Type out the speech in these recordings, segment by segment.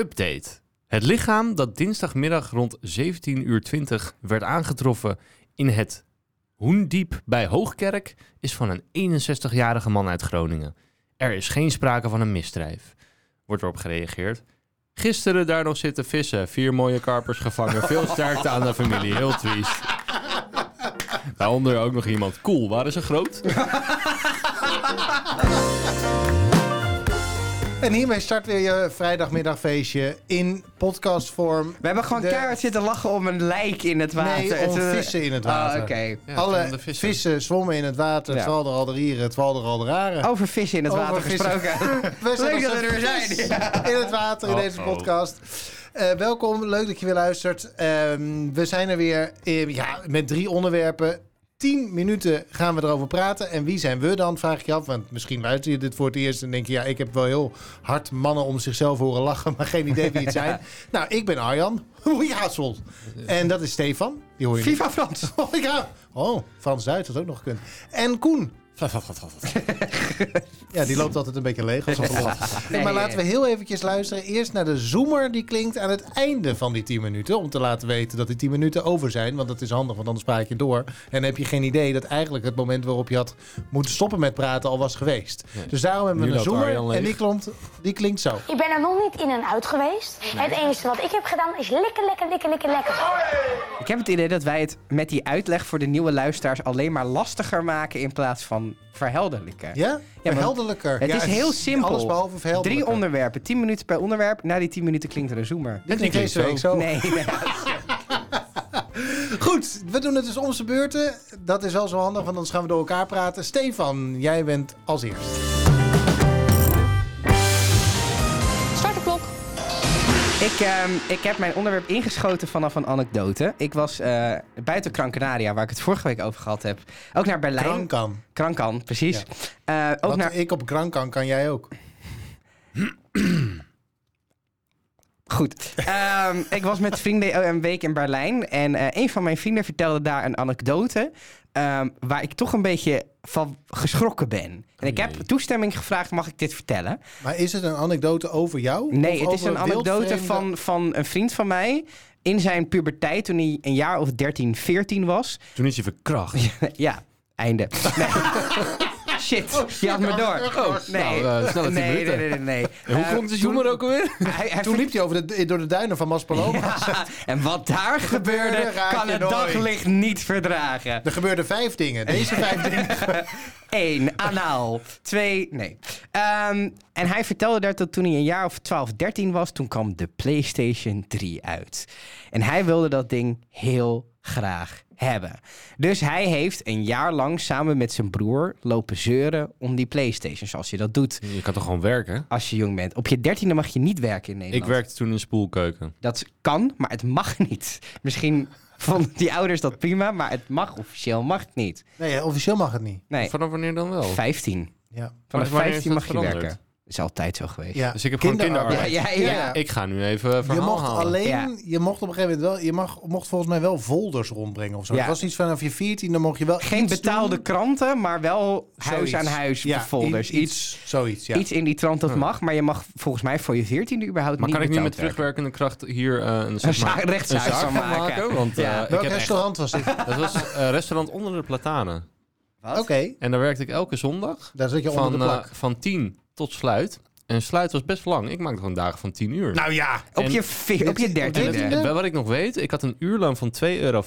Update. Het lichaam dat dinsdagmiddag rond 17.20 uur werd aangetroffen in het Hoendiep bij Hoogkerk is van een 61-jarige man uit Groningen. Er is geen sprake van een misdrijf. Wordt erop gereageerd. Gisteren daar nog zitten vissen. Vier mooie karpers gevangen. Veel sterkte aan de familie. Heel triest. Daaronder ook nog iemand. Cool, waren ze groot? En hiermee start weer je vrijdagmiddagfeestje in podcastvorm. We hebben gewoon De- keihard zitten lachen om een lijk in het water. Nee, om Het, eh, vissen in het water. Oh. Ja, Alle vissen. vissen. zwommen in het water. Het Ja. al de rieren, het valde al de raren. Over vissen in het Over water vissen. gesproken. We zijn Leuk als dat we een er zijn. Ja. In het water in deze podcast. Eh, welkom, leuk dat je weer luistert. Ehm, we zijn er weer eh, ja, met drie onderwerpen. 10 minuten gaan we erover praten. En wie zijn we dan, vraag ik je af. Want misschien luister je dit voor het eerst en denk je... ja, ik heb wel heel hard mannen om zichzelf horen lachen... maar geen idee wie het zijn. nou, ik ben Arjan. Oei, Hassel. En dat is Stefan. Die hoor je niet. Viva Frans. Oh, ja. Oh, Frans-Duits had ook nog gekund. En Koen. Ja, die loopt altijd een beetje leeg. Als een ballon. Nee, maar laten we heel eventjes luisteren. Eerst naar de zoomer die klinkt aan het einde van die 10 minuten. Om te laten weten dat die 10 minuten over zijn. Want dat is handig, want anders praat je door. En dan heb je geen idee dat eigenlijk het moment waarop je had moeten stoppen met praten al was geweest. Dus daarom hebben we Nu een zoomer en die, klonkt, die klinkt zo. Ik ben er nog niet in en uit geweest. Het enige wat ik heb gedaan is lekker, lekker, lekker, lekker, lekker. Ik heb het idee dat wij het met die uitleg voor de nieuwe luisteraars alleen maar lastiger maken in plaats van verhelderlijken. Ja? Verheldelijker. Het Ja, is heel simpel. Alles behalve Drie onderwerpen, 10 minuten per onderwerp. Na die 10 minuten klinkt er een zoomer. Dit klinkt klinkt deze week zo. Nee, nee. Goed, we doen het dus om zijn beurten. Dat is wel zo handig, want anders gaan we door elkaar praten. Stefan, jij bent als eerst. Ik, ehm, ik heb mijn onderwerp ingeschoten vanaf een anekdote. Ik was eh, buiten Gran Canaria, waar ik het vorige week over gehad heb. Ook naar Berlijn. Krankan. Krankan, precies. Eh, ook naar... ik op Krankan kan jij ook. Goed. Ehm, ik was met vrienden een week in Berlijn. En eh, een van mijn vrienden vertelde daar een anekdote. ehm, waar ik toch een beetje van geschrokken ben. En ik heb toestemming gevraagd, mag ik dit vertellen? Maar is het een anekdote over jou? Nee, Of het is een anekdote wildvreemde- van, van een vriend van mij. In zijn puberteit, toen hij een jaar of 13, 14 was. Toen is hij verkracht. ja, einde. Nee. Shit, je had me door. Oh, Nee, nou, eh, snelle 10 nee, nee, nee, nee, nee. En hoe klonk de zoemer ook alweer? Hij, hij Toen liep hij over de, door de duinen van Maspalomas. Ja, en wat daar gebeurde, kan het nooit. daglicht niet verdragen. Er gebeurden vijf dingen. Deze vijf dingen. Eén, anaal. Twee, nee. Ehm, en hij vertelde daar dat toen hij een jaar of 12, 13 was, toen kwam de PlayStation 3 uit. En hij wilde dat ding heel graag hebben. Dus hij heeft een jaar lang samen met zijn broer lopen zeuren om die PlayStation, zoals je dat doet Je kan toch gewoon werken? als je jong bent. Op je dertiende mag je niet werken in Ik Nederland. werkte toen in spoelkeuken. Dat kan, maar het mag niet. Misschien vonden die ouders dat prima, maar het mag officieel mag het niet. Nee, officieel mag het niet. Nee, Vanaf wanneer dan wel? 15. Ja. Vanaf is 15 dat mag je veranderd? werken. Is altijd zo geweest. ja. Dus ik heb gewoon Kinderarbeid. Ja, ja, ja. Ik ga nu even verhaal Je mocht halen. alleen, Ja. je mocht op een gegeven moment wel, je mag, mocht volgens mij wel folders rondbrengen of zo. Ja. Het was iets vanaf je 14, dan mocht je wel Geen iets betaalde doen. kranten, maar wel huis Zoiets. aan huis Ja, folders. i- Iets, zoiets, ja. iets in die trant dat mag, maar je mag volgens mij voor je 14e überhaupt Maar niet kan ik nu met terugwerkende kracht hier eh, een, Een zeg maar, za- rechtszaak een zaak van maken? Want eh, Ja. ik Welk heb echt, restaurant was dit? dat was een restaurant onder de platanen. Oké, En daar werkte ik elke zondag daar zit je onder van, de eh, plak. van 10 tot sluit. En sluit was best lang. Ik maakte gewoon dagen van 10 uur. nou ja. Op En- je, veer- op je dertiende. wat ik nog weet, ik had een uurloon van 2,44 euro.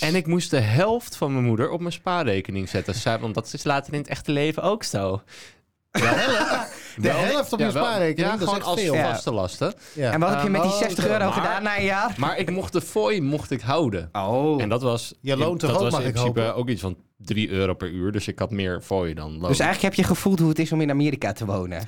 En ik moest de helft van mijn moeder op mijn spaarrekening zetten. Zij- Want dat is later in het echte leven ook zo. De helft op je Ja, wel- spaarrekening, Ja, dat is gewoon als veel. vaste lasten. Ja. En wat heb je met die Oh, 60 zo. euro Maar- gedaan na een jaar? Maar ik mocht de fooi mocht ik houden. Oh. En dat was, Je loont dat ook, was mag in ik principe ook iets van 3 euro per uur. Dus ik had meer fooi dan loon. Dus eigenlijk heb je gevoeld hoe het is om in Amerika te wonen.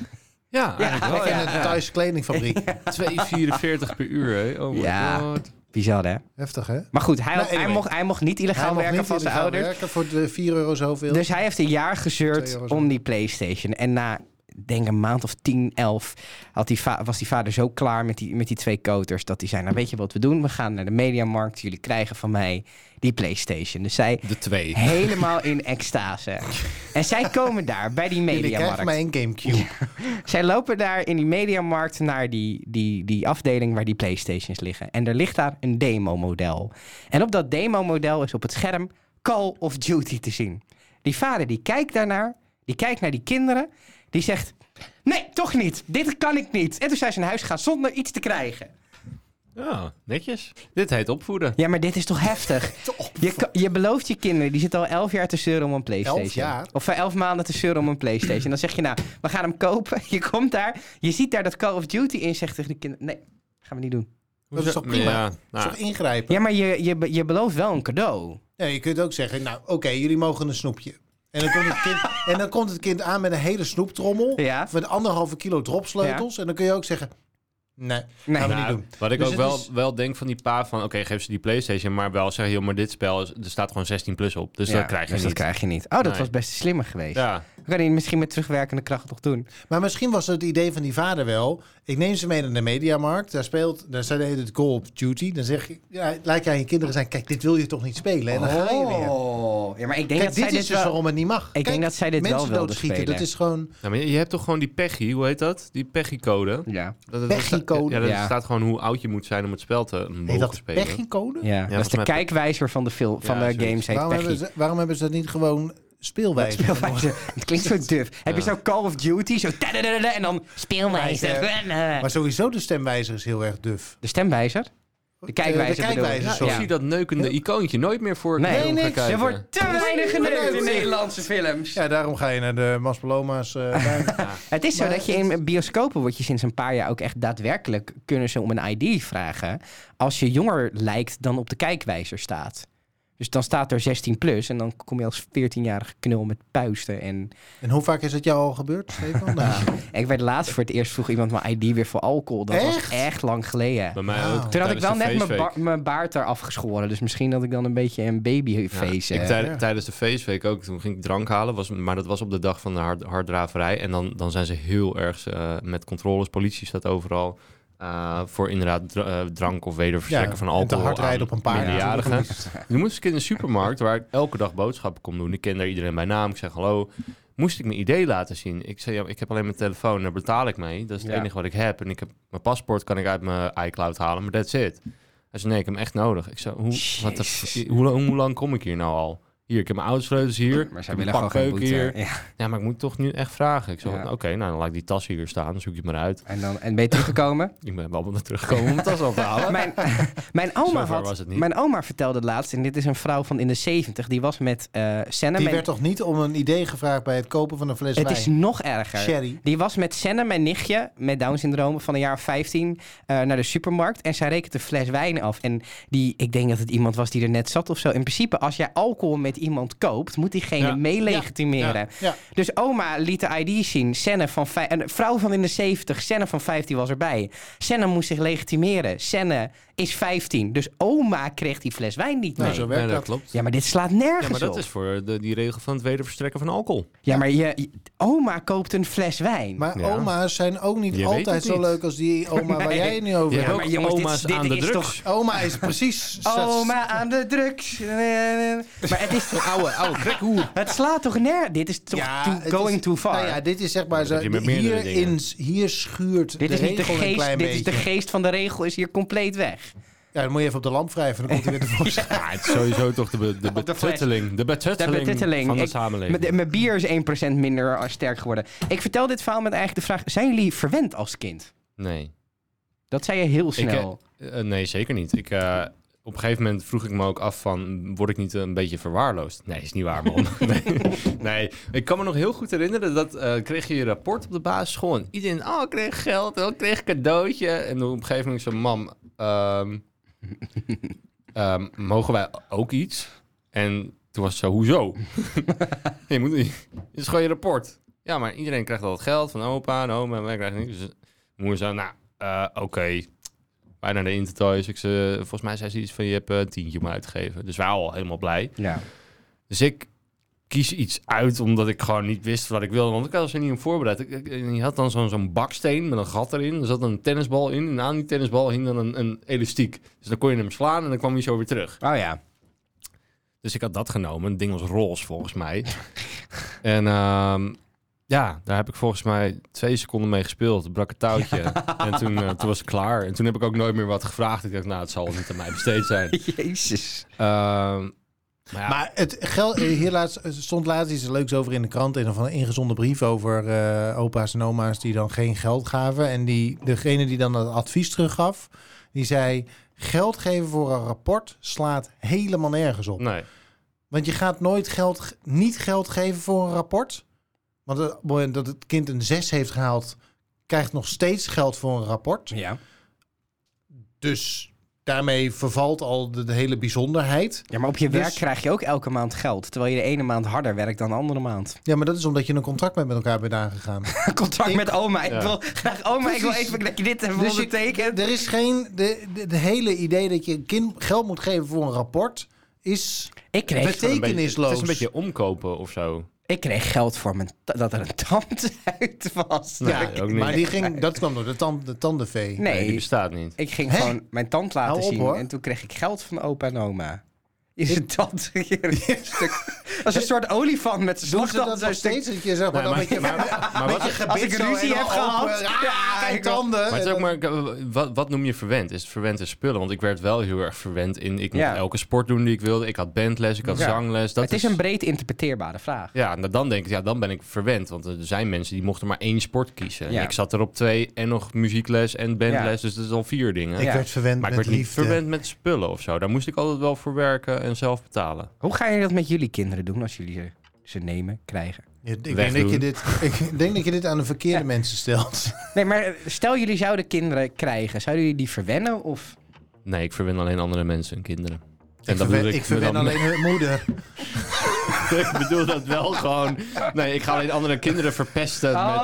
ja, eigenlijk wel. In een Thaise kledingfabriek. 2,44 per uur, hè? Oh my Ja. god. Bizar, hè? Heftig, hè? Maar goed, hij, Nou, hij, anyway. mocht, hij mocht niet illegaal werken niet van zijn illegaal ouders. werken voor de 4 euro zoveel. Dus hij heeft een jaar 2 gezeurd om die PlayStation. En na denk een maand of 10, 11, had die was die vader zo klaar met die, met die twee koters dat hij zei, nou weet je wat we doen? We gaan naar de mediamarkt, jullie krijgen van mij die Playstation. Dus zij De twee. helemaal in extase. En zij komen daar bij die Jullie krijgen mediamarkt. maar één Gamecube. Zij lopen daar in die mediamarkt naar die, die, die afdeling waar die Playstations liggen. En er ligt daar een demo-model. En op dat demo-model is op het scherm Call of Duty te zien. Die vader die kijkt daarnaar, die kijkt naar die kinderen, die zegt... Nee, toch niet. Dit kan ik niet. En toen zijn ze naar huis gegaan zonder iets te krijgen. Ja, netjes. Dit heet opvoeden. Ja, maar dit is toch heftig? Je, je belooft je kinderen, die zitten al elf jaar te zeuren om een Playstation. Elf jaar? Of voor elf maanden te zeuren om een Playstation. Dan zeg je nou, we gaan hem kopen. Je komt daar, je ziet daar dat Call of Duty in, zegt tegen de kinderen, nee, gaan we niet doen. Dat is toch prima? Ja, Dat is nou, toch ingrijpen? Ja, maar je, je, be- je belooft wel een cadeau. Ja, je kunt ook zeggen, nou oké, jullie mogen een snoepje. En dan, komt het kind, en dan komt het kind aan met een hele snoeptrommel. Ja. Met anderhalve kilo dropsleutels. En dan kun je ook zeggen, nee, Nee. gaan we nou, niet doen. Wat ik Dus ook wel, is- wel denk van die pa van... Oké, geef ze die Playstation, maar wel zeggen... joh, maar dit spel, is, er staat gewoon 16 plus op. Dus Ja, dat krijg je dus niet. dat krijg je niet. Oh, dat Nee. was best slimmer geweest. Ja, We kan je misschien met terugwerkende kracht toch doen. Maar misschien was het idee van die vader wel. Ik neem ze mee naar de mediamarkt. Daar speelt, daar staat het Call of Duty. Dan zeg je, ja, laat je aan je kinderen zijn. Kijk, dit wil je toch niet spelen? En dan ga je weer. Ja, maar ik denk Kijk, dat zij dit is dit dus wel... waarom het niet mag. Ik Kijk, denk dat zij dit wel mensen wilde doodschieten, spelen. Dat is gewoon... Ja, maar je, hebt toch gewoon die Peggy, hoe heet dat? Die Peggy-code. Ja. Dat, dat- dat- Peggy-code? Ja, dat Ja. staat gewoon hoe oud je moet zijn om het spel te mogen Heet dat spelen. Peggy-code? Ja, dat is de kijkwijzer van de, film, van Ja, de games, heet Waarom hebben, Peggy. ze, waarom hebben ze dat niet gewoon speelwijze? Speelwijzer. Het klinkt zo duf. Heb je zo Call of Duty, zo en dan speelwijzer. Maar sowieso de stemwijzer is heel erg duf. De stemwijzer? De kijkwijzer Eh, de ik. Ja, ik zie dat neukende icoontje nooit meer voor Nee, nee, niks. Er wordt te weinig geneukt in Nederlandse films. Ja, daarom ga je naar de Maspaloma's. eh tuin. Het is zo Maar dat je in bioscopen word je sinds een paar jaar ook echt daadwerkelijk kunnen ze om een ID vragen als je jonger lijkt dan op de kijkwijzer staat. Dus dan staat er 16 plus en dan kom je als 14-jarige knul met puisten. En en hoe vaak is het jou al gebeurd, Stefan? Nou, ik werd laatst voor het eerst vroeg iemand mijn ID weer voor alcohol. Dat was Echt? lang geleden. Bij mij ook. Toen had ik wel net mijn, ba- feestweek. mijn baard eraf geschoren. Dus misschien dat ik dan een beetje een babyface Ja, ik heb. tijd- ja. Tijdens de feestweek ook, toen ging ik drank halen, was, maar dat was op de dag van de hard, harddraverij. En dan, dan zijn ze heel erg eh, met controles, politie staat overal. Eh, voor inderdaad eh, drank of wederverstrekken Ja, van en te alcohol hard rijden op een paard. minderjarigen. Nu moest ik in de supermarkt, waar ik elke dag boodschappen kom doen. Ik ken daar iedereen bij naam. Ik zeg hallo. Moest ik mijn idee laten zien? Ik zei, ja, ik heb alleen mijn telefoon, daar betaal ik mee. Dat is het Ja. enige wat ik heb. En ik heb mijn paspoort kan ik uit mijn iCloud halen, maar that's it. Hij zei, nee, ik heb hem echt nodig. Ik zei, hoe, wat de, Jezus. hoe, lang- hoe lang kom ik hier nou al? Hier, ik heb mijn autosleutels hier. Maar zij willen gewoon geen boete. hier. Ja. Ja, maar ik moet toch nu echt vragen. Ik zei, Ja. oké, nou dan laat ik die tas hier staan. Dan zoek je het maar uit. En, dan, en ben je teruggekomen? Ik ben wel teruggekomen om mijn tas op te halen. mijn, mijn, oma had, was het niet. mijn oma vertelde laatst, en dit is een vrouw van in de 70, die was met eh Senna. Die mijn- werd toch niet om een idee gevraagd bij het kopen van een fles het wijn? is nog erger. Sherry. Die was met Senne, mijn nichtje, met Down-syndroom van een jaar of 15, eh, naar de supermarkt. En zij rekent een fles wijn af. En die, ik denk dat het iemand was die er net zat of zo. In principe, als jij alcohol met iemand koopt, moet diegene Ja. mee legitimeren. Ja. Dus oma liet de ID zien. Senne van vij- een vrouw van in de 70, Senne van 15 was erbij. Senne moest zich legitimeren. Senne is 15. Dus oma kreeg die fles wijn niet mee. Nou, zo werkt Ja, dat dat. klopt. Ja, maar dit slaat nergens Ja, maar dat op. is voor de, die regel van het wederverstrekken van alcohol. Ja, maar je, je- oma koopt een fles wijn. Maar Ja. oma's zijn ook niet Je altijd zo niet. leuk als die oma waar jij het nu over Ja, hebt hebt. maar jongens, dit- oma's dit aan de is drugs. Oma is precies... Oma aan de drugs. Maar het is Oude, oude krekhoer. Het slaat toch neer? Dit is toch Ja, too- going is- too far. Nou ja, dit is zeg maar zo. Hier, in, hier schuurt dit de is niet de regel een geest. klein Dit is de geest van de regel is hier compleet weg. Ja, dan moet je even op de lamp wrijven. Dan komt hij weer tevoorschijn. Ja, het is sowieso toch de, be- de de betutteling. De De betutteling van de Ik- samenleving. Mijn- bier is 1% minder sterk geworden. Ik vertel dit verhaal met eigenlijk de vraag: zijn jullie verwend als kind? Nee. Dat zei je heel Ik, snel. eh, eh, nee, zeker niet. Ik, eh, op een gegeven moment vroeg ik me ook af van... word ik niet een beetje verwaarloosd? Nee, is niet waar, man. nee, nee. Ik kan me nog heel goed herinneren... dat eh, kreeg je je rapport op de basisschool... en iedereen, oh, ik kreeg geld, oh, ik kreeg een cadeautje. En op een gegeven moment zo, mam... ehm, ehm, mogen wij ook iets? En toen was het zo, hoezo? je moet niet... Het is gewoon je rapport. Ja, maar iedereen krijgt al het geld van opa en oma... en wij krijgen niks. Dus moeder zei, nou, eh, oké... naar de Intertoys. Ik ze, volgens mij zei ze iets van je hebt eh, een tientje om uit te geven. Dus wij al helemaal blij. ja. Dus ik kies iets uit omdat ik gewoon niet wist wat ik wilde. Want ik had er niet op voorbereid. Ik, ik- je had dan zo'n zo'n baksteen met een gat erin. Er zat een tennisbal in. En aan die tennisbal hing dan een, een elastiek. Dus dan kon je hem slaan en dan kwam hij zo weer terug. Oh ja. Dus ik had dat genomen. Het ding was roze volgens mij. en ehm, ja, daar heb ik volgens mij twee seconden mee gespeeld. Brak het touwtje. En toen, eh, toen was het klaar. En toen heb ik ook nooit meer wat gevraagd. Ik dacht, nou, het zal niet aan mij besteed zijn. Jezus. Ehm, maar ja, Maar het geld, eh, hier laatst, er stond laatst iets leuks over in de krant. Een of een ingezonde brief over eh, opa's en oma's die dan geen geld gaven. En die, degene die dan het advies teruggaf, die zei... Geld geven voor een rapport slaat helemaal nergens op. nee. Want je gaat nooit geld, ge- niet geld geven voor een rapport. Want het- op het moment dat het kind een 6 heeft gehaald, krijgt nog steeds geld voor een rapport. Ja. Dus daarmee vervalt al de, de hele bijzonderheid. Ja, maar op je Dus- werk krijg je ook elke maand geld. Terwijl je de ene maand harder werkt dan de andere maand. Ja, maar dat is omdat je een contract met elkaar bent aangegaan. Contact Ik- met oma. Ik Ja. wil graag oma, ik wil even dat je dit even Dus je- ondertekent. er is geen... De, de, de hele idee dat je een kind geld moet geven voor een rapport is... Ik kreeg, Betekent- Een beetje- Betekenisloos. Het is een beetje omkopen of zo. Ik kreeg geld voor mijn dat er een tand uit was. Nee, ja, ook niet. maar die ging, dat kwam door de, tand, de tandenvee. Nee, die bestaat niet. ik ging Hè? gewoon mijn tand laten Hou op, zien. hoor. En toen kreeg ik geld van opa en oma. Is een tand hier een stuk. Dat is een soort olifant met zijn Doen ze dat stuk- steeds? Dat je zeg maar, dan maar- met je, maar- als ik zo ruzie en heb gehad, open, ja, ah, tanden. Maar, het is En ook maar wat, wat noem je verwend? Is het verwend in spullen? Want ik werd wel heel erg verwend in... Ik mocht Ja. elke sport doen die ik wilde. Ik had bandles, ik had Ja. zangles. Dat het is een breed interpreteerbare vraag. Ja, nou dan denk ik, ja, dan ben ik verwend. Want er zijn mensen die mochten maar één sport kiezen. En Ja. ik zat er op twee en nog muziekles en bandles. Ja. Dus dat is al vier dingen. Ik Ja. werd verwend Maar ik werd niet verwend met spullen of zo. Daar moest ik altijd wel voor werken en zelf betalen. Hoe ga je dat met jullie kinderen doen als jullie ze, ze nemen, krijgen? Ja, ik, denk dat je dit, ik denk dat je dit aan de verkeerde Ja. mensen stelt. Nee, maar stel jullie zouden kinderen krijgen. Zouden jullie die verwennen? Of... Nee, ik verwen alleen andere mensen en kinderen. En ik dat verwen, bedoel ik ik, verwen alleen hun moeder. ik bedoel dat wel gewoon. Nee, ik ga alleen andere kinderen verpesten met,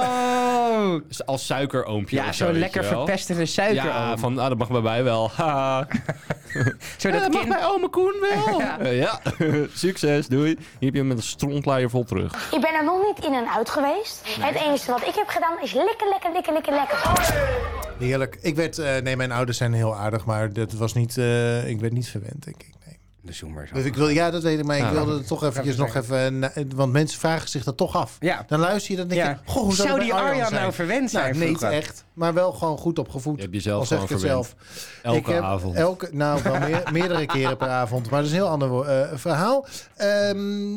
Oh! als suikeroompje Ja, zo. zo'n weet lekker verpestende suiker. Ja, van ah, dat mag bij mij wel. Haha. Zodat dat mag kind... bij oma Koen wel. Ja. Eh, ja, succes, doei. Hier heb je hem met een strontlaaier vol terug. Ik ben er nog niet in en uit geweest. Het enige wat ik heb gedaan is lekker, lekker, lekker, lekker, lekker. Heerlijk. Ik werd, eh, nee, mijn ouders zijn heel aardig, maar dat was niet, eh, ik werd niet verwend, denk ik. De zoomers. Dus ik wil, ja, dat weet ik, maar ik wilde het toch eventjes nog even, na- want mensen vragen zich dat toch af. Ja. Dan luister je, dan denk Ja. je, goh, hoe zou, Zou dat die Arjan zijn? nou verwend zijn Nou, niet echt, maar wel gewoon goed opgevoed. Je hebt jezelf Al zeg gewoon ik het verwend. zelf. Elke ik heb avond. Elke, nou, wel meer, meerdere keren per avond. Maar dat is een heel ander eh, verhaal. Ehm,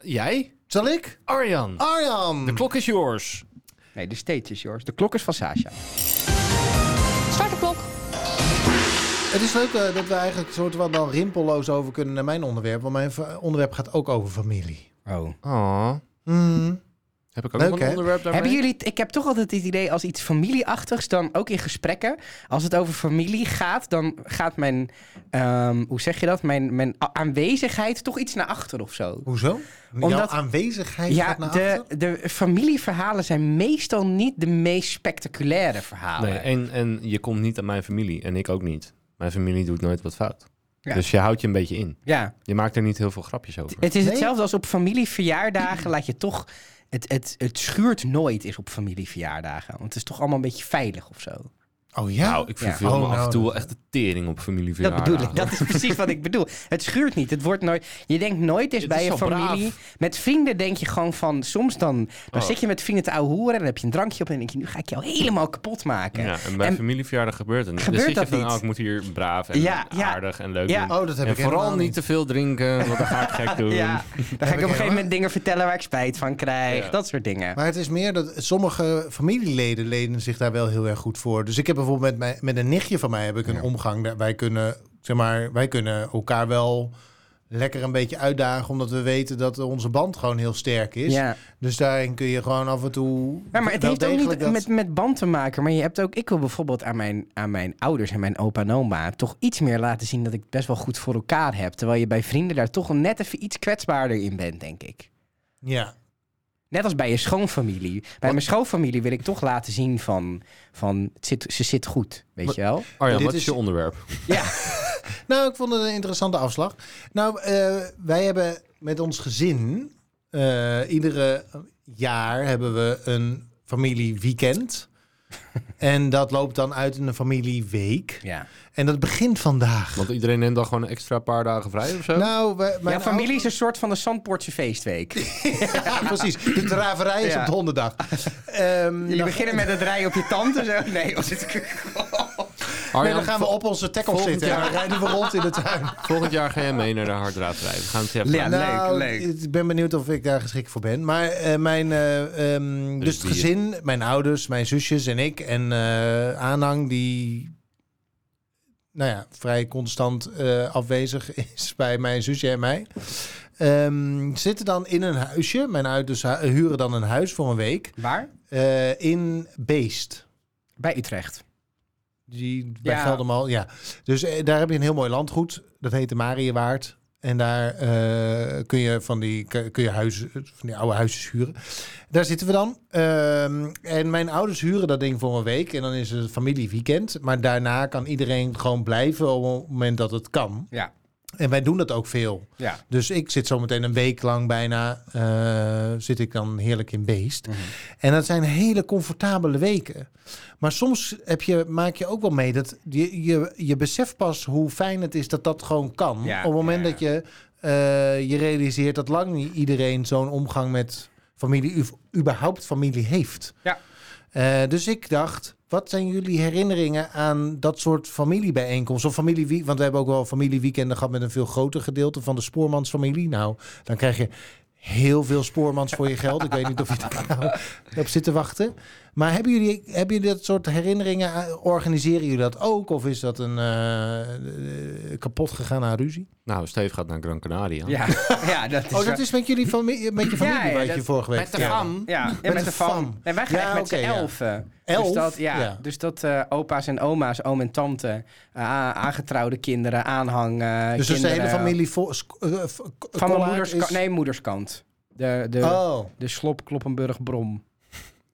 Jij? zal ik? Arjan. Arjan! De klok is yours. Nee, de stage is yours. De klok is van Sasha. Start de klok. Het is leuk eh, dat we eigenlijk soort van dan rimpelloos over kunnen naar mijn onderwerp. Want mijn onderwerp gaat ook over familie. Oh. Oh. Heb ik ook Leuk, een onderwerp daarmee? Hebben jullie, ik heb toch altijd het idee als iets familieachtigs, dan ook in gesprekken, als het over familie gaat, dan gaat mijn, ehm, hoe zeg je dat, mijn, mijn aanwezigheid toch iets naar achter of zo. Hoezo? Jouw Omdat- aanwezigheid Ja, gaat naar de, achter? de familieverhalen zijn meestal niet de meest spectaculaire verhalen. Nee, en, en je komt niet aan mijn familie. En ik ook niet. Mijn familie doet nooit wat fout. Ja. Dus je houdt je een beetje in. Ja, Je maakt er niet heel veel grapjes over. het is Nee? hetzelfde als op familieverjaardagen laat je toch... Het, het, het schuurt nooit is op familieverjaardagen. Want het is toch allemaal een beetje veilig of zo. Oh ja? Nou, ik Ja. verveel Oh, me af nou, en toe wel dat- echt de tering op Dat familieverjaardagen. bedoel ik. Dat is precies wat ik bedoel. Het schuurt niet. Het wordt nooit. Je denkt nooit eens Het bij is je familie. braaf. Met vrienden denk je gewoon van. Soms dan, dan Oh. zit je met vrienden te ouwe hoeren. En dan heb je een drankje op. En dan denk je, nu ga ik jou helemaal kapot maken. Ja, en bij En- familieverjaardag gebeurt het niet. Gebeurt dan zit dat je van, niet? oh, ik moet hier braaf en Ja, ja. aardig en leuk Ja. doen. Oh, dat heb en ik vooral niet te veel drinken, want dan ga ik gek doen. Ja, dan ga ik op een gegeven moment dingen vertellen waar ik spijt van krijg. Ja. Dat soort dingen. Maar het is meer dat sommige familieleden lenen zich daar wel heel erg goed voor. Dus ik heb bijvoorbeeld met, mijn, met een nichtje van mij heb ik een omgang. Wij kunnen, zeg maar, wij kunnen elkaar wel lekker een beetje uitdagen, omdat we weten dat onze band gewoon heel sterk is. Ja. Dus daarin kun je gewoon af en toe. Ja, maar het heeft ook niet dat- met, met band te maken. Maar je hebt ook, ik wil bijvoorbeeld aan mijn, aan mijn ouders en mijn opa en oma toch iets meer laten zien dat ik best wel goed voor elkaar heb. Terwijl je bij vrienden daar toch net even iets kwetsbaarder in bent, denk ik. Ja. Net als bij je schoonfamilie. Bij mijn schoonfamilie wil ik toch laten zien van, van het zit, ze zit goed, weet je wel? Arjan, Dit wat is is- je onderwerp? Ja, Nou, ik vond het een interessante afslag. Nou, eh, wij hebben met ons gezin eh, iedere jaar hebben we een familieweekend. en dat loopt dan uit in een familieweek. Ja. En dat begint vandaag. Want iedereen neemt dan gewoon een extra paar dagen vrij of zo? Nou, mijn Ja, familie is een soort van de Zandpoortse feestweek. Ja, precies. De draverij is Ja. op de hondendag. Ehm, Jullie dan- beginnen met het rijden op je tand en zo. Nee, was het... Nee, dan gaan we op onze tackle zitten en jaar- dan rijden we rond in de tuin. Volgend jaar ga jij mee naar de harddraadrij. We gaan het even Ja, Nou, leuk, leuk. Ik ben benieuwd of ik daar geschikt voor ben. Maar eh, mijn, eh, ehm, dus het bier. gezin, mijn ouders, mijn zusjes en ik en eh, aanhang die nou ja, vrij constant eh, afwezig is bij mijn zusje en mij. ehm, zitten dan in een huisje. Mijn ouders hu- huren dan een huis voor een week Waar? eh, in Beest. Bij Utrecht. Die, bij Ja. Geldermal, ja. Dus eh, daar heb je een heel mooi landgoed. Dat heet de Mariëwaard. En daar eh, kun je van die, kun je huizen, van die oude huisjes huren. Daar zitten we dan. Ehm, en mijn ouders huren dat ding voor een week. En dan is het familieweekend. Maar daarna kan iedereen gewoon blijven op het moment dat het kan. Ja. En wij doen dat ook veel. Ja. Dus ik zit zometeen een week lang bijna, eh, zit ik dan heerlijk in beest. Mhm. En dat zijn hele comfortabele weken. Maar soms heb je, maak je ook wel mee dat je, je, je beseft pas hoe fijn het is dat dat gewoon kan. Ja, Op het moment ja, dat je eh, je realiseert dat lang niet iedereen zo'n omgang met familie, überhaupt familie heeft. Ja. Eh, dus ik dacht, wat zijn jullie herinneringen aan dat soort familiebijeenkomsten? Of familie, want we hebben ook wel familieweekenden gehad met een veel groter gedeelte van de spoormansfamilie. Nou, dan krijg je heel veel spoormans voor je geld. Ik weet niet of je daar nou op zit te wachten. Maar hebben jullie, hebben jullie dat soort herinneringen? aan- Organiseren jullie dat ook? Of is dat een eh, eh, kapot gegaan aan ruzie? Nou, Steve gaat naar Gran Canaria. Ja, ja dat is... Oh, dat is met, jullie familie, met je familie Ja, ja, waar je vorige week Met de fam. Ja, ja Met met, de fam. fam. En wij gaan Ja, echt met z'n ja. elfen. Elf? Dus dat, ja, Ja. Dus dat eh, opa's en oma's, oom en tante, eh, a- aangetrouwde kinderen, aanhang, eh, Dus is de hele kinderen, familie eh, Van mijn moeders, is- nee, moederskant. De, de, Oh, de Slop, Kloppenburg, Brom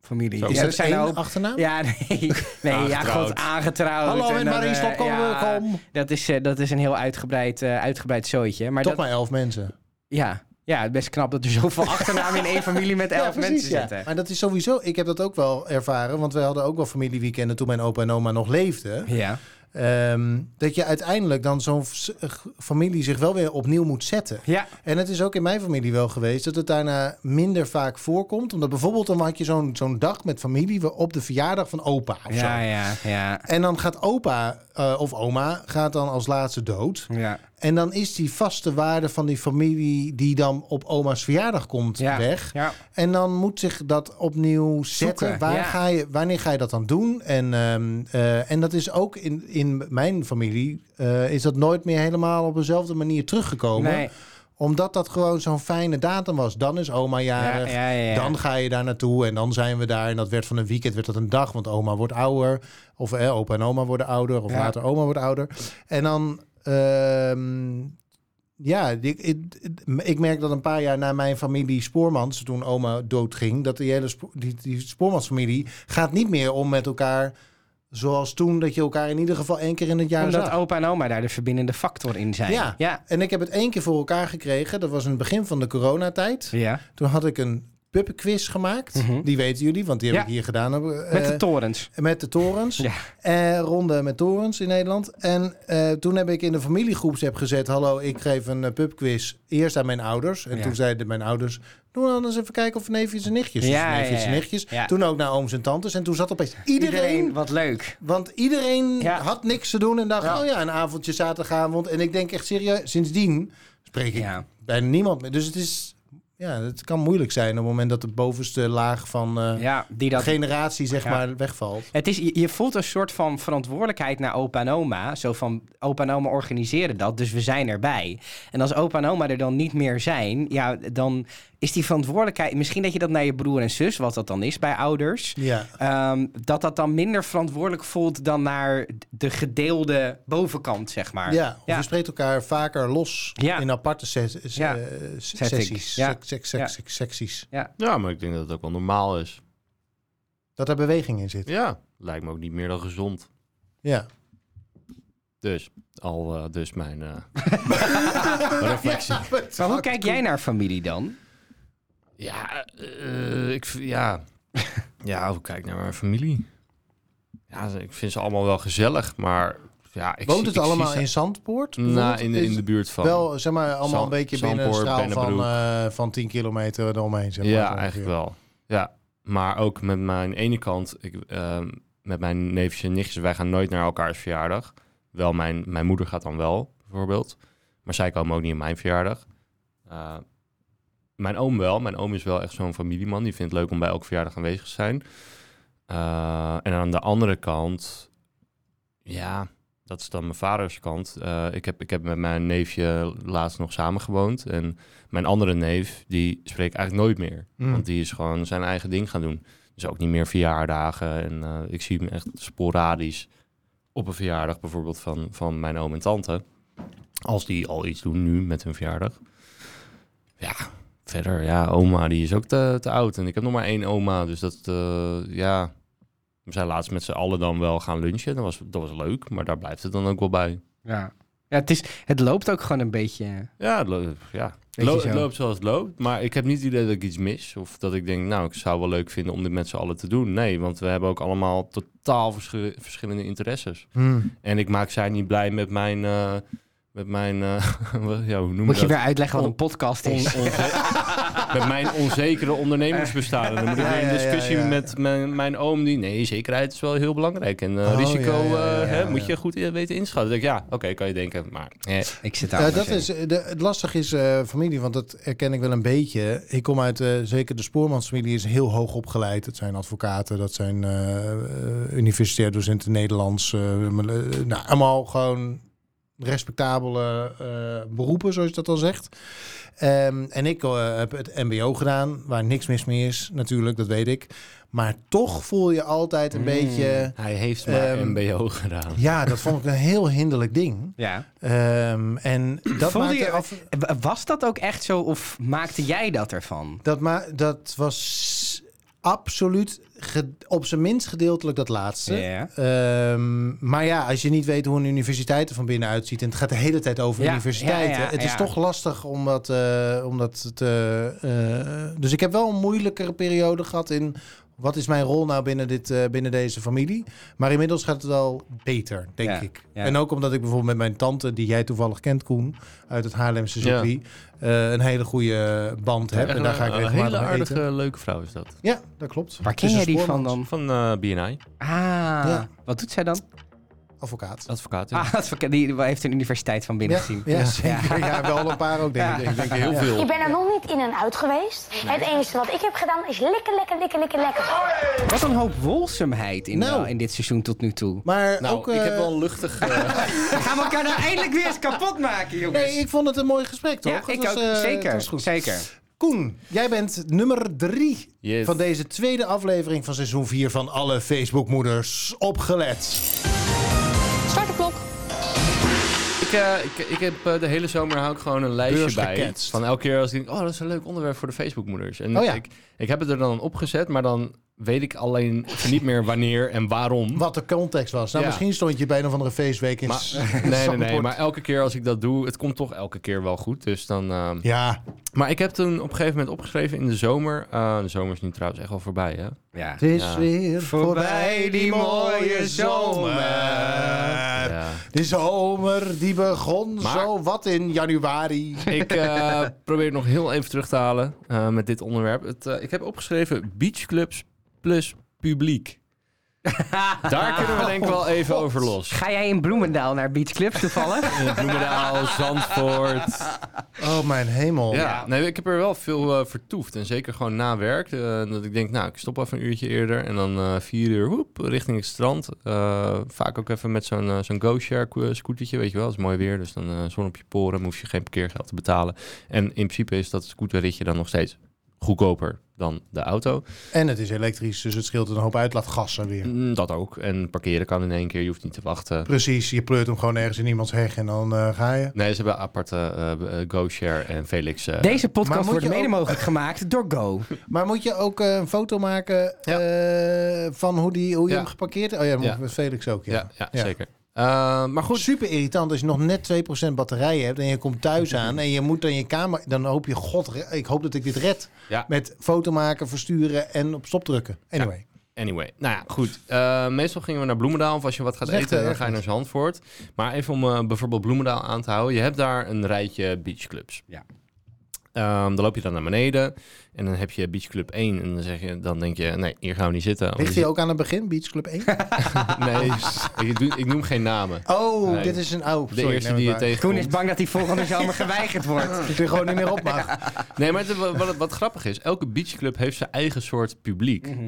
familie. Zo. is ja, dat één achternaam? Ja, nee. nee ja, Aangetrouwd. god, aangetrouwd. Hallo, en Marie, stop, kom, ja, kom. Dat is, eh, dat is een heel uitgebreid, eh, uitgebreid zooitje. Maar Toch dat, maar elf mensen. ja, ja, het is best knap dat er zoveel achternamen in één familie met elf mensen ja. zitten. Maar dat is sowieso, ik heb dat ook wel ervaren, want we hadden ook wel familieweekenden toen mijn opa en oma nog leefden. Ja. Ehm, dat je uiteindelijk dan zo'n familie zich wel weer opnieuw moet zetten. Ja, En het is ook in mijn familie wel geweest dat het daarna minder vaak voorkomt. Omdat bijvoorbeeld dan had je zo'n zo'n dag met familie we- op de verjaardag van opa of zo. ja, ja, ja. En dan gaat opa eh, of oma gaat dan als laatste dood. ja. En dan is die vaste waarde van die familie die dan op oma's verjaardag komt Ja. weg. Ja. En dan moet zich dat opnieuw zetten. Zoeken, Waar ja. ga je, wanneer ga je dat dan doen? En, ehm, eh, en dat is ook in, in mijn familie, eh, is dat nooit meer helemaal op dezelfde manier teruggekomen. Nee. Omdat dat gewoon zo'n fijne datum was. Dan is oma jarig. Ja, ja, ja, ja. Dan ga je daar naartoe en dan zijn we daar. En dat werd van een weekend werd dat een dag, want oma wordt ouder. Of eh, opa en oma worden ouder. Of later oma wordt ouder. En dan, ehm, ja, ik, ik, ik merk dat een paar jaar na mijn familie Spoormans, toen oma doodging, dat die hele spo- die, die Spoormansfamilie gaat niet meer om met elkaar zoals toen, dat je elkaar in ieder geval één keer in het jaar Omdat zag. opa en oma daar de verbindende factor in zijn. Ja. Ja. En ik heb het één keer voor elkaar gekregen. Dat was in het begin van de coronatijd. ja. Toen had ik een puppenquiz gemaakt. Mhm. Die weten jullie, want die heb Ja. ik hier gedaan. eh, Met de torens. met de torens. Ja. Eh, ronde met torens in Nederland. En eh, toen heb ik in de familiegroepsapp gezet... hallo, ik geef een pubquiz eerst aan mijn ouders. En Ja. toen zeiden mijn ouders... doe dan eens even kijken of neefjes en nichtjes. Ja, dus neefjes en nichtjes. Ja. Toen ook naar ooms en tantes. En toen zat opeens iedereen... wat leuk. Want iedereen had niks te doen en dacht... Oh ja, een avondje zaterdagavond. En ik denk echt serieus, sindsdien spreek ik bijna niemand meer. Dus het is... Ja, het kan moeilijk zijn op het moment dat de bovenste laag van eh Ja, die dat... generatie zeg Ja. maar wegvalt. Het is, je, je voelt een soort van verantwoordelijkheid naar opa en oma. Zo van, opa en oma organiseren dat, dus we zijn erbij. En als opa en oma er dan niet meer zijn, ja, dan is die verantwoordelijkheid... Misschien dat je dat naar je broer en zus, wat dat dan is bij ouders... Ja. ehm, dat dat dan minder verantwoordelijk voelt dan naar de gedeelde bovenkant, zeg maar. Ja, of Ja. je spreekt elkaar vaker los Ja. in aparte ses- eh, sessies, Ja. sec- sec- sec- Ja. secties. Ja, maar ik denk dat het ook wel normaal is. Dat er beweging in zit. Ja, lijkt me ook niet meer dan gezond. Ja. Dus, al eh, dus mijn eh, reflectie. Maar hoe kijk jij naar familie dan? Ja, eh, ik, ja. ja, hoe kijk naar mijn familie? Ja, ik vind ze allemaal wel gezellig, maar ja, ik Woont het ik allemaal in Zandpoort? Nou, in de, in de buurt van. Wel, zeg maar, allemaal Zand- een beetje binnen een Zandpoort, straal van, eh, van 10 kilometer eromheen. Zeg maar, ja, eigenlijk wel. Ja, maar ook met mijn ene kant, ik, ehm, met mijn neefjes en nichtjes, wij gaan nooit naar elkaars verjaardag. Wel, mijn, mijn moeder gaat dan wel, bijvoorbeeld. Maar zij komen ook niet op mijn verjaardag. Eh, mijn oom wel. Mijn oom is wel echt zo'n familieman. Die vindt het leuk om bij elke verjaardag aanwezig te zijn. Eh, en aan de andere kant, ja, dat is dan mijn vaders kant. Eh, ik, heb, ik heb met mijn neefje laatst nog samen gewoond. En mijn andere neef, die spreekt eigenlijk nooit meer. Mm. Want die is gewoon zijn eigen ding gaan doen. Dus ook niet meer verjaardagen. En eh, ik zie hem echt sporadisch op een verjaardag bijvoorbeeld van, van mijn oom en tante. Als die al iets doen nu met hun verjaardag. Ja, verder, ja, oma die is ook te, te oud. En ik heb nog maar één oma, dus dat, eh, ja... We zijn laatst met z'n allen dan wel gaan lunchen. Dat was, dat was leuk, maar daar blijft het dan ook wel bij. Ja. Ja, het, is, het loopt ook gewoon een beetje... Ja, het, lo- ja. Het, lo- loopt zoals het loopt. Maar ik heb niet het idee dat ik iets mis. Of dat ik denk, nou, ik zou wel leuk vinden om dit met z'n allen te doen. Nee, want we hebben ook allemaal totaal verschi- verschillende interesses. Hmm. En ik maak zij niet blij met mijn... eh, met mijn eh, ja, hoe noem Moet je dat? weer uitleggen wat een podcast is? onze- met mijn onzekere ondernemingsbestaan. En dan moet ik weer in ja, ja, discussie ja. met mijn, mijn oom die... Nee, zekerheid is wel heel belangrijk. En eh, Oh, risico ja, ja, ja, eh, ja, hè, ja. moet je goed weten inschatten. Dan denk ik, ja, oké, kan je denken. Maar eh, Ik zit daar dat in. is, de, het lastige is eh, familie, want dat herken ik wel een beetje. Ik kom uit, eh, zeker de spoormansfamilie is heel hoog opgeleid. Dat zijn advocaten, dat zijn universitair docenten Nederlands. eh, nou, allemaal gewoon respectabele eh, beroepen, zoals je dat al zegt. Ehm, en ik eh, heb het mbo gedaan, waar niks mis mee is, natuurlijk, dat weet ik. Maar toch voel je altijd een Mm. beetje... hij heeft maar Ehm, mbo gedaan. Ja, dat vond ik een heel hinderlijk ding. Ja. Ehm, en dat Voelde maakte je- af... Was dat ook echt zo of maakte jij dat ervan? Dat, ma dat was absoluut op zijn minst gedeeltelijk dat laatste. Ehm, maar ja, als je niet weet hoe een universiteit er van binnen uitziet... en het gaat de hele tijd over Ja, universiteiten... ja, ja, het is toch lastig om dat, eh, om dat te... eh, dus ik heb wel een moeilijkere periode gehad in... wat is mijn rol nou binnen, dit, eh, binnen deze familie? Maar inmiddels gaat het wel beter, denk Ja, ik. ja. En ook omdat ik bijvoorbeeld met mijn tante... die jij toevallig kent, Koen, uit het Haarlemse Ja. circuit... eh, een hele goede band heb. En daar ga ik een, een regelmatig hele mee eten. aardige, leuke vrouw is dat. Ja, dat klopt. Waar ken jij een die van dan? Van eh BNI, Ah, Ja. wat doet zij dan? Advocaat. advocaat. ja. Ah, advocaat, die heeft een universiteit van binnen Ja, gezien. ja, zeker. Ja, wel een paar ook, denk ik. Ik denk heel Ja. veel. Ik ben er nog niet in en uit geweest. Het enige wat ik heb gedaan is lekker, lekker, lekker, lekker, lekker. Wat een hoop wolsomheid in, Nou. in dit seizoen tot nu toe. Maar Nou, ook... ik eh, heb wel een luchtig... eh, We gaan elkaar nou eindelijk weer eens kapot maken, jongens. Nee, ik vond het een mooi gesprek, toch? ja, Het ik was, ook. eh, zeker, was goed. zeker. Koen, jij bent nummer drie Yes. van deze tweede aflevering van seizoen 4 van alle Facebookmoeders. Opgelet. Start de klok. Ik, eh, ik, ik heb eh, de hele zomer hou ik gewoon een lijstje Beurs bij. geketst. Van elke keer als ik denk, oh, dat is een leuk onderwerp voor de Facebookmoeders. En Oh ja. ik, ik heb het er dan opgezet, maar dan weet ik alleen niet meer wanneer en waarom. Wat de context was. Nou, Ja. misschien stond je bij een of andere feestweek in Maar, S- nee, nee, nee, maar elke keer als ik dat doe, het komt toch elke keer wel goed. Dus dan, eh, Ja, Maar ik heb toen op een gegeven moment opgeschreven in de zomer. eh, de zomer is nu trouwens echt al voorbij, hè? Ja. het is Ja. weer Voorbij die mooie zomer. Ja. De zomer die begon Maar- zo wat in januari. Ik eh, probeer het nog heel even terug te halen eh, met dit onderwerp. Het, eh, ik heb opgeschreven beachclubs plus publiek. Daar kunnen we denk ik wel even over los. Ga jij in Bloemendaal naar Beach Clubs toevallig? In Bloemendaal, Zandvoort. Oh, mijn hemel. Ja, nee, ik heb er wel veel eh, vertoefd. En zeker gewoon na werk. eh, dat ik denk, nou, ik stop even een uurtje eerder. En dan eh, vier uur, hoep, richting het strand. Eh, vaak ook even met zo'n eh, zo'n GoShare ko- scootertje, weet je wel. Het is mooi weer, dus dan eh zon op je poren. Dan hoef je geen parkeergeld te betalen. En in principe is dat scooterritje dan nog steeds goedkoper dan de auto. En het is elektrisch, dus het scheelt een hoop uitlaatgassen weer. Mm, dat ook. En parkeren kan in één keer, je hoeft niet te wachten. Precies, je pleurt hem gewoon ergens in iemands heg en dan eh, ga je. Nee, ze hebben aparte eh, eh, GoShare en Felix. eh, Deze podcast wordt mede ook- mogelijk gemaakt door Go. Maar moet je ook een foto maken Ja. eh, van hoe, die, hoe je Ja. hem geparkeerd hebt? Oh ja, Ja. met Felix ook, ja. ja, ja, Ja. zeker. Eh, maar goed, Super irritant als je nog net 2% batterij hebt en je komt thuis aan en je moet dan je kamer... Dan hoop je, god, ik hoop dat ik dit red. Ja. Met foto maken, versturen en op stop drukken. Anyway. Anyway, nou ja, goed. Eh, meestal gingen we naar Bloemendaal. Of als je wat gaat eten, dan ga je naar Zandvoort. Maar even om eh, bijvoorbeeld Bloemendaal aan te houden. Je hebt daar een rijtje beachclubs. Ja. Ehm, dan loop je dan naar beneden. En dan heb je beachclub 1. En dan, zeg je, dan denk je, nee, hier gaan we niet zitten. Ligt hij ook aan het begin, Beach Club 1? Nee, ik, doe- ik noem geen namen. Oh, Nee. dit is een... Oh, De sorry, eerste die je tegenkomt. Koen is bang dat hij volgende zomer geweigerd wordt. Dat je gewoon niet meer op mag. Nee, maar het- wat, wat, wat grappig is, elke beachclub heeft zijn eigen soort publiek. Mhm.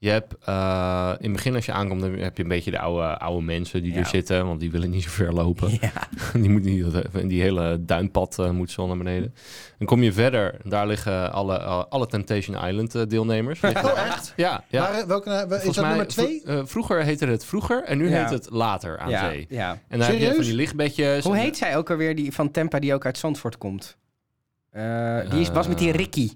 Je hebt eh, in het begin als je aankomt, dan heb je een beetje de oude, oude mensen die Ja. er zitten, want die willen niet zo ver lopen. Ja. die moet niet dat- die hele duinpad uh, moet zo naar beneden. Dan kom je verder, daar liggen alle, uh, alle Temptation Island deelnemers. Oh, echt? Ja, ja. Waar, welke, is dat mij, nummer twee? vro- vroeger heette het vroeger en nu Ja. heet het later aan Ja, zee. ja. En daar heb je van die lichtbedjes. Hoe heet zij ook alweer die van Tempa die ook uit Zandvoort komt? Eh, die is, was met die Eh, Ricky.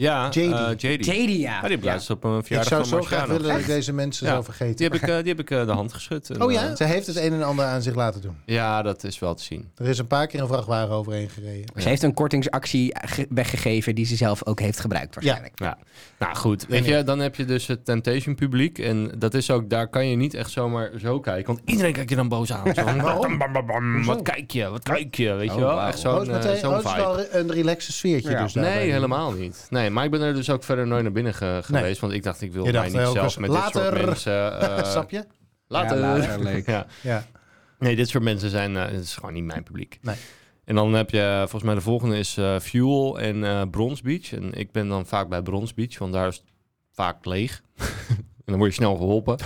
Ja, JD. eh, JD. JD, ja. Ja, die Ja. laatst op een Ik zou zo graag willen dat ik deze mensen Ja. zou vergeten. Die heb ik, eh, die heb ik eh, de hand geschud. En, Oh ja? Ze heeft het een en ander aan zich laten doen. ja, dat is wel te zien. Er is een paar keer een vrachtwagen overheen gereden. Ze heeft een kortingsactie ge- weggegeven die ze zelf ook heeft gebruikt waarschijnlijk. Ja, nou goed. Weet je, dan heb je dus het Temptation publiek. En dat is ook, daar kan je niet echt zomaar zo kijken. Want iedereen kijkt je dan boos aan. Zo, bam, bam, bam? Wat kijk je? Wat kijk je? Weet je Oh, wel? Echt zo'n het is wel een relaxe sfeertje Ja. dus. Nee, helemaal niet. Nee, maar ik ben er dus ook verder nooit naar binnen ge- geweest. Want ik dacht, ik wil Je mij dacht, niet eh, ook zelf eens met dit soort mensen... eh, Snap je? Later. Ja, later. Ja. Ja. Nee, dit soort mensen zijn... eh, het is gewoon niet mijn publiek. Nee. En dan heb je, volgens mij de volgende is eh, Fuel en eh Bronze Beach. En ik ben dan vaak bij Bronze Beach, want daar is het vaak leeg. en dan word je snel geholpen.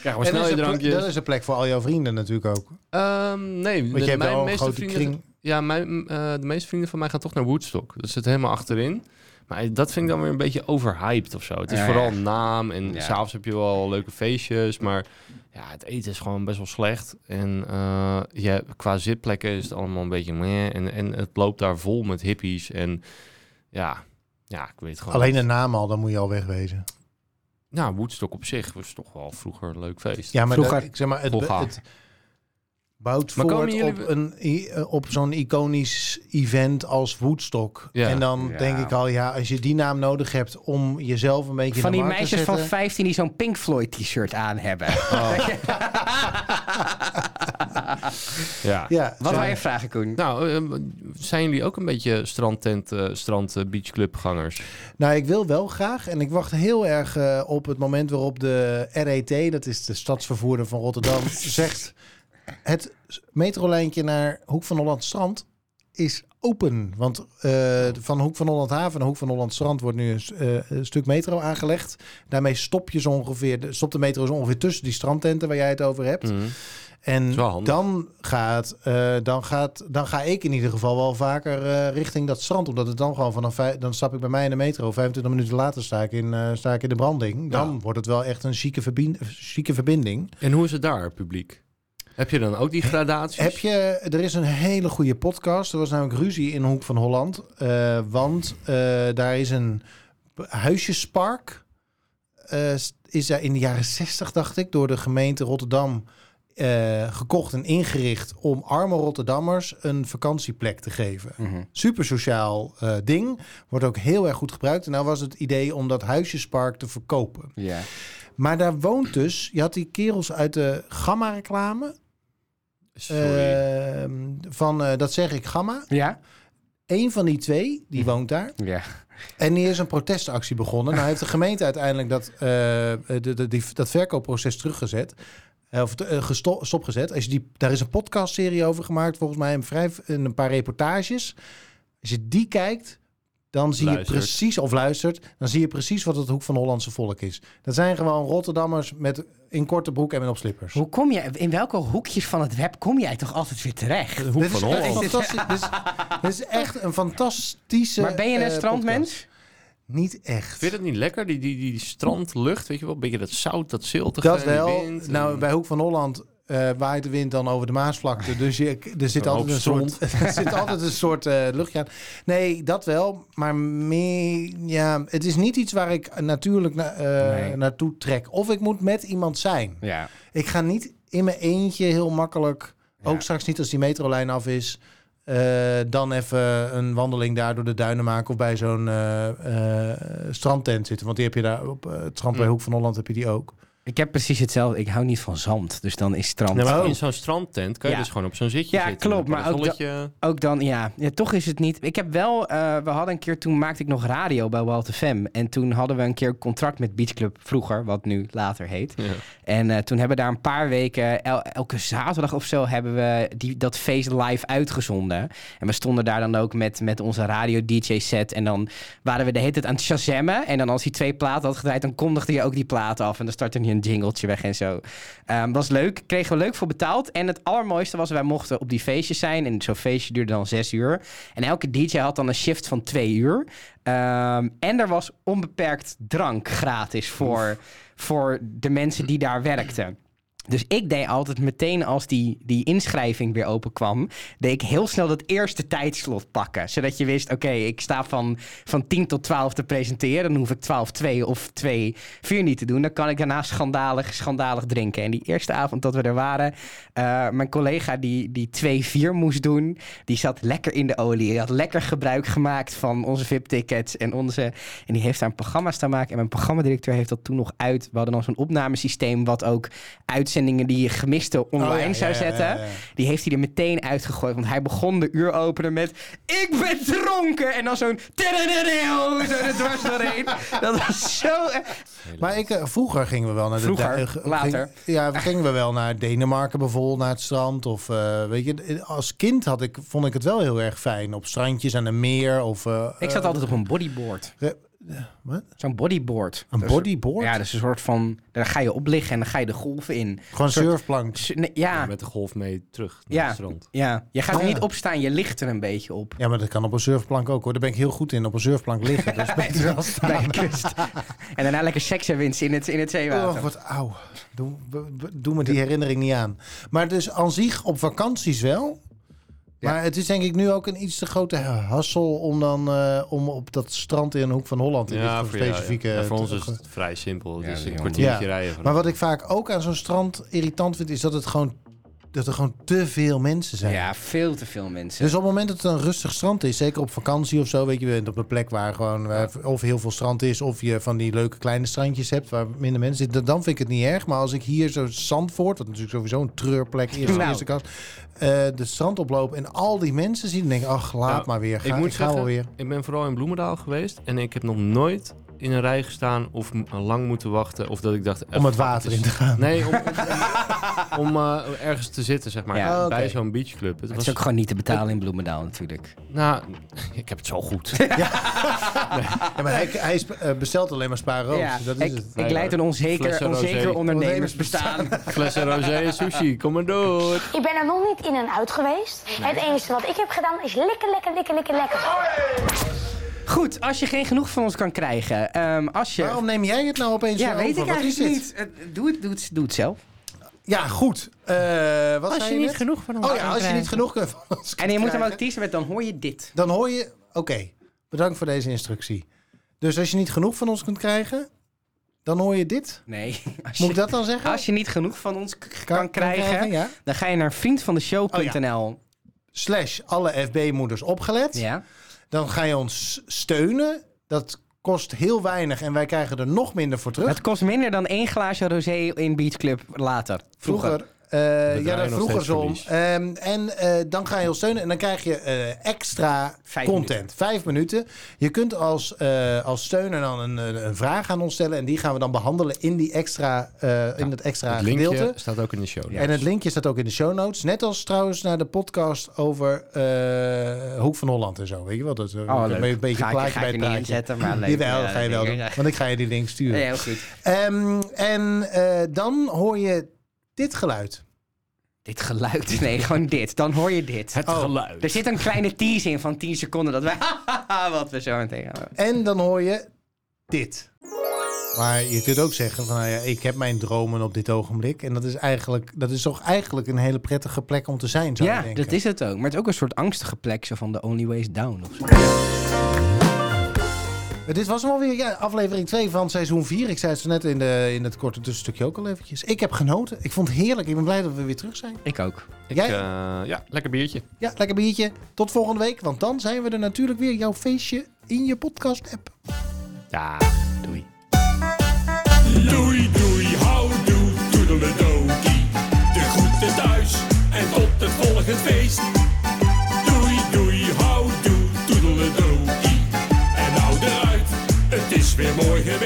Krijg maar snel dat je is, een plek, drankjes. dat is een plek voor al jouw vrienden natuurlijk ook. Ehm, nee, Want de, je hebt wel mijn meeste grote vrienden... kring. Ja, mijn, eh, de meeste vrienden van mij gaan toch naar Woodstock. Dat zit helemaal achterin. Maar dat vind ik dan weer een beetje overhyped of zo. Het is Ja, vooral ja. naam en Ja. s'avonds heb je wel leuke feestjes. Maar ja, het eten is gewoon best wel slecht. En eh, ja, qua zitplekken is het allemaal een beetje meh. En, en het loopt daar vol met hippies. En ja, ja ik weet gewoon Alleen niet. de naam al, dan moet je al wegwezen. Nou, Woodstock op zich was toch wel vroeger een leuk feest. Ja, maar Vroeger. dat- ik zeg maar, het, het bouwt Maar komen voort jullie- op, een, eh, op zo'n iconisch event als Woodstock. Ja. En dan Ja. denk ik al, ja, als je die naam nodig hebt om jezelf een beetje Van in de die markt te meisjes van zetten. 15 die zo'n Pink Floyd t-shirt aan hebben. Ja. Ja, Wat wou je vragen, Koen? Nou, eh, zijn jullie ook een beetje strandtent, eh strand eh, beachclubgangers? Nou, ik wil wel graag. En ik wacht heel erg op het moment waarop de RET, dat is de stadsvervoerder van Rotterdam, zegt... Het metrolijntje naar Hoek van Holland Strand is open. Want eh, van Hoek van Holland Haven naar Hoek van Holland Strand wordt nu een, eh, een stuk metro aangelegd. Daarmee stop je zo ongeveer, de- stopt de metro zo ongeveer tussen die strandtenten waar jij het over hebt. Mhm. En dan, gaat, eh, dan, gaat, dan ga ik in ieder geval wel vaker richting dat strand. Omdat het dan gewoon vanaf... Dan stap ik bij mij in de metro. 25 minuten later sta ik in, sta ik in de branding. Dan Ja. wordt het wel echt een verbien- chique verbinding. En hoe is het daar, publiek? Heb je dan ook die gradaties? Heb je, er is een hele goede podcast. Er was namelijk ruzie in Hoek van Holland. eh, want eh, daar is een huisjespark. eh, is daar in de jaren 60, dacht ik, door de gemeente Rotterdam gekocht en ingericht om arme Rotterdammers een vakantieplek te geven. Mhm. Super sociaal ding. Wordt ook heel erg goed gebruikt. En nou was het idee om dat huisjespark te verkopen. Ja. Maar daar woont dus, je had die kerels uit de Gamma-reclame. Sorry. Ehm, van, eh, dat zeg ik, Gamma. Ja? Eén van die twee, die woont daar. Ja. En die is een protestactie begonnen. Nou heeft de gemeente uiteindelijk dat, eh, de, de, die, dat verkoopproces teruggezet. Eh, Of uh, stopgezet. Als je die, daar is een podcastserie over gemaakt, volgens mij een, vrij, een paar reportages. Als je die kijkt, dan zie Luistert. je precies, of luistert, dan zie je precies wat het hoek van Hollandse volk is. Dat zijn gewoon Rotterdammers met in korte broek en met op slippers. Hoe kom je, in welke hoekjes van het web kom jij toch altijd weer terecht? De hoek Dit van is, echt Holland. fantastisch. dit, is, dit is echt een fantastische. Maar ben je een eh, strandmens? podcast. Niet echt. Vind je dat niet lekker? Die, die, die strandlucht, weet je wel? Een beetje dat zout, dat ziltige. Dat wel. wind en- Nou, bij Hoek van Holland, eh, waait de wind dan over de Maasvlakte. Dus je, er zit altijd een soort, er zit altijd een soort eh, luchtje aan. Nee, dat wel. Maar meer, ja, het is niet iets waar ik natuurlijk na, eh, Nee. naartoe trek. Of ik moet met iemand zijn. Ja. Ik ga niet in mijn eentje heel makkelijk, Ja. ook straks niet als die metrolijn af is, dan even een wandeling daar door de duinen maken of bij zo'n strandtent zitten. Want die heb je daar op het strand bij Mm. Hoek van Holland heb je die ook. Ik heb precies hetzelfde. Ik hou niet van zand. Dus dan is strand... Maar Oh. in zo'n strandtent kan je Ja. dus gewoon op zo'n zitje Ja, zitten. klopt, Met maar een ook dan, ja. ja. Toch is het niet... Ik heb wel... eh, we hadden een keer... Toen maakte ik nog radio bij Walt FM. En toen hadden we een keer een contract met Beach Club vroeger. Wat nu later heet. Ja. En eh, toen hebben we daar een paar weken... el- elke zaterdag of zo hebben we die, dat feest live uitgezonden. En we stonden daar dan ook met, met onze radio-dj-set. En dan waren we de hele tijd aan het shazammen. En dan als hij twee platen had gedraaid... dan kondigde je ook die platen af. En dan startte hij een jingletje weg en zo. Ehm, was leuk. Kregen we leuk voor betaald. En het allermooiste was, wij mochten op die feestjes zijn. En zo'n feestje duurde dan zes uur. En elke DJ had dan een shift van twee uur. Ehm, en er was onbeperkt drank gratis voor, voor de mensen die daar werkten. Dus ik deed altijd meteen als die, die inschrijving weer open kwam, deed ik heel snel dat eerste tijdslot pakken. Zodat je wist, oké, ik sta van, van 10 tot 12 te presenteren. Dan hoef ik 12, 2 of 2, 4 niet te doen. Dan kan ik daarna schandalig, schandalig drinken. En die eerste avond dat we er waren, eh, mijn collega die, die 2, 4 moest doen, die zat lekker in de olie. Die had lekker gebruik gemaakt van onze VIP-tickets en onze... En die heeft daar een programma staan maken. En mijn programmadirecteur heeft dat toen nog uit. We hadden dan zo'n opnamesysteem wat ook uitzendingen die je gemiste online Oh, ja, ja, zou zetten. ja, ja. Die heeft hij er meteen uitgegooid. Want hij begon de uuropener met... Ik ben dronken! En dan zo'n... Zo er dwars doorheen. Dat was zo... Maar ik, eh, vroeger gingen we wel naar de Vroeger, eh, later. ging- ja, gingen we wel naar Denemarken bijvoorbeeld, naar het strand. Of eh, weet je, als kind had ik, vond ik het wel heel erg fijn. Op strandjes aan een meer. Of, eh, Ik zat eh, altijd op een bodyboard. Wat? Zo'n bodyboard. Een Dat is- bodyboard? Ja, dat is een soort van... Daar ga je op liggen en dan ga je de golven in. Gewoon soort- surfplank. Nee, ja, Met de golf mee terug naar ja, het strand. ja. Je gaat Oh, er ja. niet opstaan, je ligt er een beetje op. Ja, maar dat kan op een surfplank ook hoor. Daar ben ik heel goed in, op een surfplank liggen. Dat is beter dan staan. Bij de kust. en daarna lekker seks hebben in, in het, in het zeewater. Oh, wat auw. Doe, doe me die herinnering niet aan. Maar dus aan zich op vakanties wel. Ja. Maar het is denk ik nu ook een iets te grote hassel om dan eh, om op dat strand in een hoek van Holland in Ja, dit voor, jou, ja. specifieke. Ja, voor te- ons is het vrij simpel. Het Ja, is die een honderd. kwartiertje Ja. rijden. Van. Maar wat ik vaak ook aan zo'n strand irritant vind, is dat het gewoon dat er gewoon te veel mensen zijn. Ja, veel te veel mensen. Dus op het moment dat het een rustig strand is, zeker op vakantie of zo, weet je, je bent op een plek waar gewoon waar of heel veel strand is, of je van die leuke kleine strandjes hebt waar minder mensen zitten, dan vind ik het niet erg. Maar als ik hier zo Zandvoort, wat natuurlijk sowieso een treurplek is, Nou. eerste kast, eh, de strand oplopen en al die mensen zien, dan denk ik, ach, laat Nou, maar weer. Ga, ik moet zeggen, weer. ik ben vooral in Bloemendaal geweest en ik heb nog nooit in een rij gestaan of lang moeten wachten of dat ik dacht... eh, Om het water is- in te gaan. Nee, om, om, om, eh, ergens te zitten, zeg maar, Ja. Bij zo'n beachclub. Het het was, is ook gewoon niet te betalen in Bloemendaal natuurlijk. nou, ik heb het zo goed. Ja, maar hij, hij eh, bestelt alleen maar Spa Roos. Ja, dat is ik, het. ik Nee, leid een onzeker, onzeker ondernemersbestaan. Flessen rosé en sushi, kom maar door. Ik ben er nog niet in en uit geweest. Het enige wat ik heb gedaan is lekker, lekker, lekker, lekker, lekker. Goed, als je geen genoeg van ons kan krijgen. ehm, als je... Waarom neem jij het nou opeens ja, weet over? ik eigenlijk niet. Eh, Doe het, doe, het, doe het zelf. Ja, goed. Eh, wat zei je net? genoeg van Oh ja, als je niet genoeg kunt van ons En je moet hem krijgen, ook teasen met dan hoor je dit. Dan hoor je... Oké, bedankt voor deze instructie. Dus als je niet genoeg van ons kunt krijgen, dan hoor je dit. Nee, als Moet je, ik dat dan zeggen? als je niet genoeg van ons kan, krijgen, ja. dan ga je naar vriendvandeshow.nl. Slash alle FB-moeders opgelet. ja. Dan ga je ons steunen. Dat kost heel weinig en wij krijgen er nog minder voor terug. Het kost minder dan één glaasje rosé in Beach Club later. Vroeger. Vroeger. Eh, ja, dat nog vroeger zo om. Ehm, en eh, dan ga je ons steunen en dan krijg je eh, extra Vijf content. Vijf minuten. Je kunt als, eh, als steuner dan een, een, een vraag aan ons stellen en die gaan we dan behandelen in, die extra, eh, in het extra Het linkje gedeelte. staat ook in de show. En het linkje staat ook in de show notes. Net als trouwens naar de podcast over eh, Hoek van Holland en zo. Weet je wat? Dat, eh, Oh, een beetje plaatje bij ik het niet praatje. inzetten, maar leuk. Jawel, Ja, ga je wel doen. Want ik ga je die link sturen. Ja, heel goed. Ehm, en eh, dan hoor je dit geluid. Dit geluid, nee, gewoon dit. Dan hoor je dit. Het Oh. geluid. Er zit een kleine tease in van 10 seconden dat wij... wat we zo meteen gaan. En dan hoor je dit. Maar je kunt ook zeggen van, nou ja, ik heb mijn dromen op dit ogenblik. En dat is, eigenlijk, dat is toch eigenlijk een hele prettige plek om te zijn, zou Ja, je denken. dat is het ook. Maar het is ook een soort angstige plek zo van the only ways down of zo. Dit was hem alweer, ja, aflevering 2 van seizoen 4. Ik zei het zo net in, de, in het korte tussenstukje ook al eventjes. Ik heb genoten. Ik vond het heerlijk. Ik ben blij dat we weer terug zijn. Ik ook. Ik, eh, ja, lekker biertje. Ja, lekker biertje. Tot volgende week, want dan zijn we er natuurlijk weer. Jouw feestje in je podcast-app. Ja, doei. Doei, doei, houdoe. De groeten thuis en tot het volgende feest. Śpiewujmy,